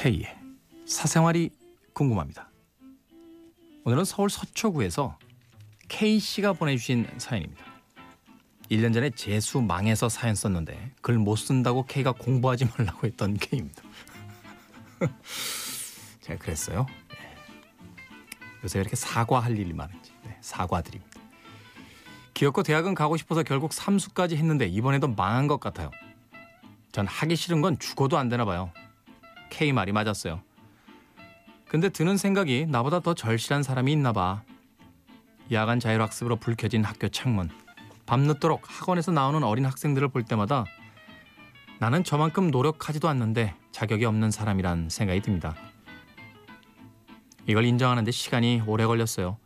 K의 사생활이 궁금합니다. 오늘은 서울 서초구에서 K씨가 보내주신 사연입니다. 1년 전에 재수 망해서 사연 썼는데 글 못 쓴다고 K가 공부하지 말라고 했던 K입니다. 제가 그랬어요. 네. 요새 이렇게 사과할 일이 많은지 네, 사과드립니다. 기어코 대학은 가고 싶어서 결국 삼수까지 했는데 이번에도 망한 것 같아요. 전 하기 싫은 건 죽어도 안 되나 봐요. K 말이 맞았어요. 근데 드는 생각이 나보다 더 절실한 사람이 있나 봐. 야간 자율학습으로 불 켜진 학교 창문. 밤늦도록 학원에서 나오는 어린 학생들을 볼 때마다 나는 저만큼 노력하지도 않는데 자격이 없는 사람이란 생각이 듭니다. 이걸 인정하는데 시간이 오래 걸렸어요.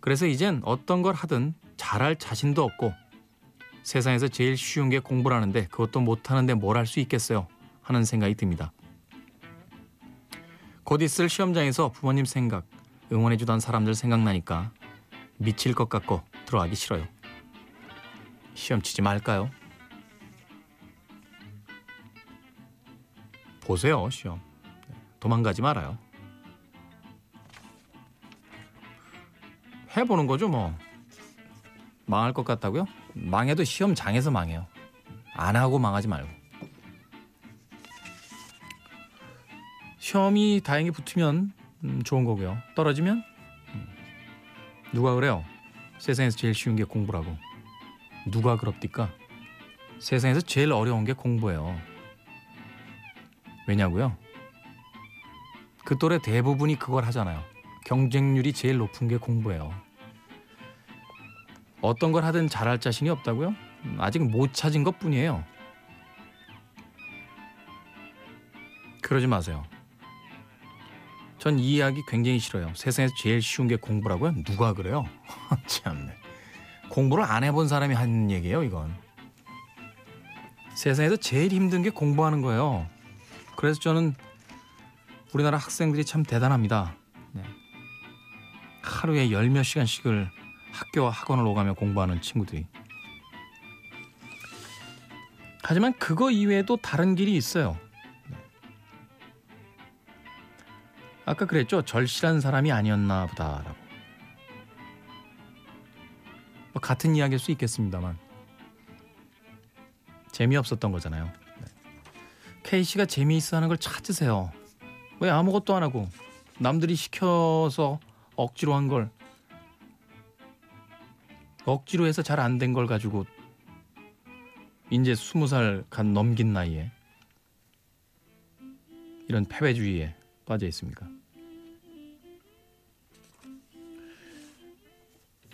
그래서 이젠 어떤 걸 하든 잘할 자신도 없고 세상에서 제일 쉬운 게 공부라는데 그것도 못하는데 뭘 할 수 있겠어요 하는 생각이 듭니다. 곧 있을 시험장에서 부모님 생각, 응원해주던 사람들 생각나니까 미칠 것 같고 들어가기 싫어요. 시험 치지 말까요? 보세요, 시험. 도망가지 말아요. 해보는 거죠, 뭐. 망할 것 같다고요? 망해도 시험장에서 망해요. 안 하고 망하지 말고. 시험이 다행히 붙으면 음, 좋은 거고요. 떨어지면 음, 누가 그래요? 세상에서 제일 쉬운 게 공부라고. 누가 그럽니까? 세상에서 제일 어려운 게 공부예요. 왜냐고요? 그 또래 대부분이 그걸 하잖아요. 경쟁률이 제일 높은 게 공부예요. 어떤 걸 하든 잘할 자신이 없다고요? 음, 아직 못 찾은 것 뿐이에요. 그러지 마세요. 전 이 이야기 굉장히 싫어요. 세상에서 제일 쉬운 게 공부라고요? 누가 그래요? 참네. 공부를 안 해본 사람이 하는 얘기예요, 이건. 세상에서 제일 힘든 게 공부하는 거예요. 그래서 저는 우리나라 학생들이 참 대단합니다. 네. 하루에 열 몇 시간씩을 학교와 학원을 오가며 공부하는 친구들이. 하지만 그거 이외에도 다른 길이 있어요. 아까 그랬죠. 절실한 사람이 아니었나 보다라고. 뭐 같은 이야기일 수 있겠습니다만 재미없었던 거잖아요. 네. K 씨가 재미있어 하는 걸 찾으세요. 왜 아무것도 안 하고 남들이 시켜서 억지로 한 걸 억지로 해서 잘 안 된 걸 가지고 이제 스무 살 간 넘긴 나이에 이런 패배주의에 빠져 있습니까?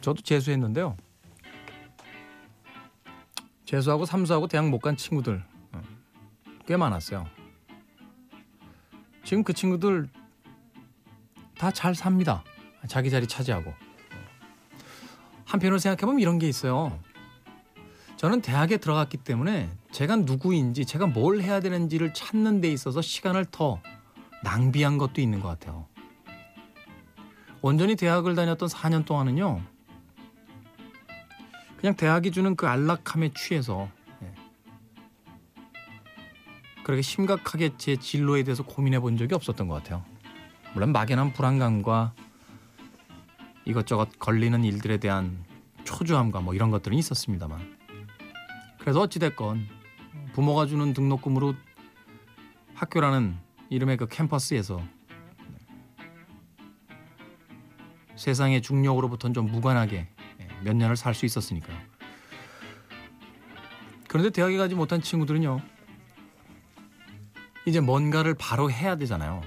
저도 재수했는데요. 재수하고 삼수하고 대학 못 간 친구들 어, 꽤 많았어요. 지금 그 친구들 다 잘 삽니다. 자기 자리 차지하고. 한편으로 생각해보면 이런 게 있어요. 저는 대학에 들어갔기 때문에 제가 누구인지 제가 뭘 해야 되는지를 찾는 데 있어서 시간을 더 낭비한 것도 있는 것 같아요. 온전히 대학을 다녔던 4년 동안은요. 그냥 대학이 주는 그 안락함에 취해서 예. 그렇게 심각하게 제 진로에 대해서 고민해 본 적이 없었던 것 같아요. 물론 막연한 불안감과 이것저것 걸리는 일들에 대한 초조함과 뭐 이런 것들은 있었습니다만 그래서 어찌됐건 부모가 주는 등록금으로 학교라는 이름의 그 캠퍼스에서 세상의 중력으로부터는 좀 무관하게 몇 년을 살 수 있었으니까요. 그런데 대학에 가지 못한 친구들은요. 이제 뭔가를 바로 해야 되잖아요.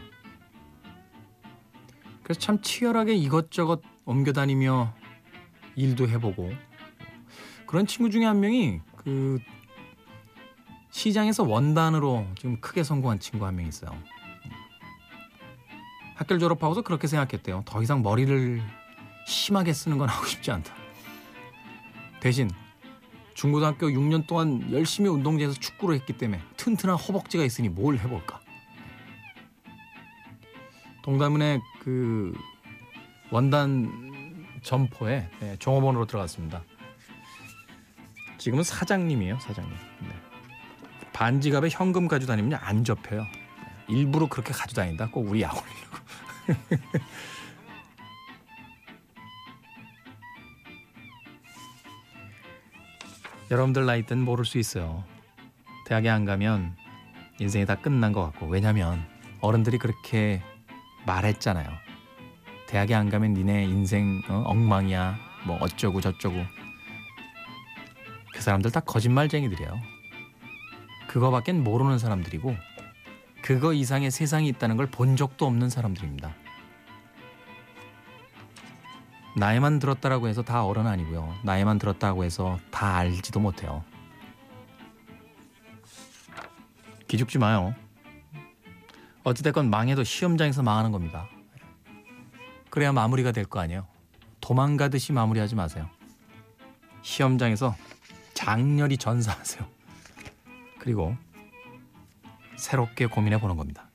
그래서 참 치열하게 이것저것 옮겨 다니며 일도 해보고 그런 친구 중에 한 명이 그 시장에서 원단으로 좀 크게 성공한 친구 한 명 있어요. 학교를 졸업하고서 그렇게 생각했대요. 더 이상 머리를 심하게 쓰는 건 하고 싶지 않다. 대신 중고등학교 6년 동안 열심히 운동장에서 축구를 했기 때문에 튼튼한 허벅지가 있으니 뭘 해볼까. 동대문의 그 원단 점포에 네, 종업원으로 들어갔습니다. 지금은 사장님이에요, 사장님. 네. 반지갑에 현금 가지고 다니면 안 접혀요. 네, 일부러 그렇게 가져다닌다. 꼭 우리 약 올리려고. 여러분들 나이 때는 모를 수 있어요. 대학에 안 가면 인생이 다 끝난 것 같고 왜냐면 어른들이 그렇게 말했잖아요. 대학에 안 가면 니네 인생 어, 엉망이야. 뭐 어쩌고 저쩌고. 그 사람들 다 거짓말쟁이들이에요. 그거밖엔 모르는 사람들이고 그거 이상의 세상이 있다는 걸 본 적도 없는 사람들입니다. 나이만 들었다라고 해서 다 어른 아니고요. 나이만 들었다고 해서 다 알지도 못해요. 기죽지 마요. 어찌됐건 망해도 시험장에서 망하는 겁니다. 그래야 마무리가 될 거 아니에요. 도망가듯이 마무리하지 마세요. 시험장에서 장렬히 전사하세요. 그리고 새롭게 고민해 보는 겁니다.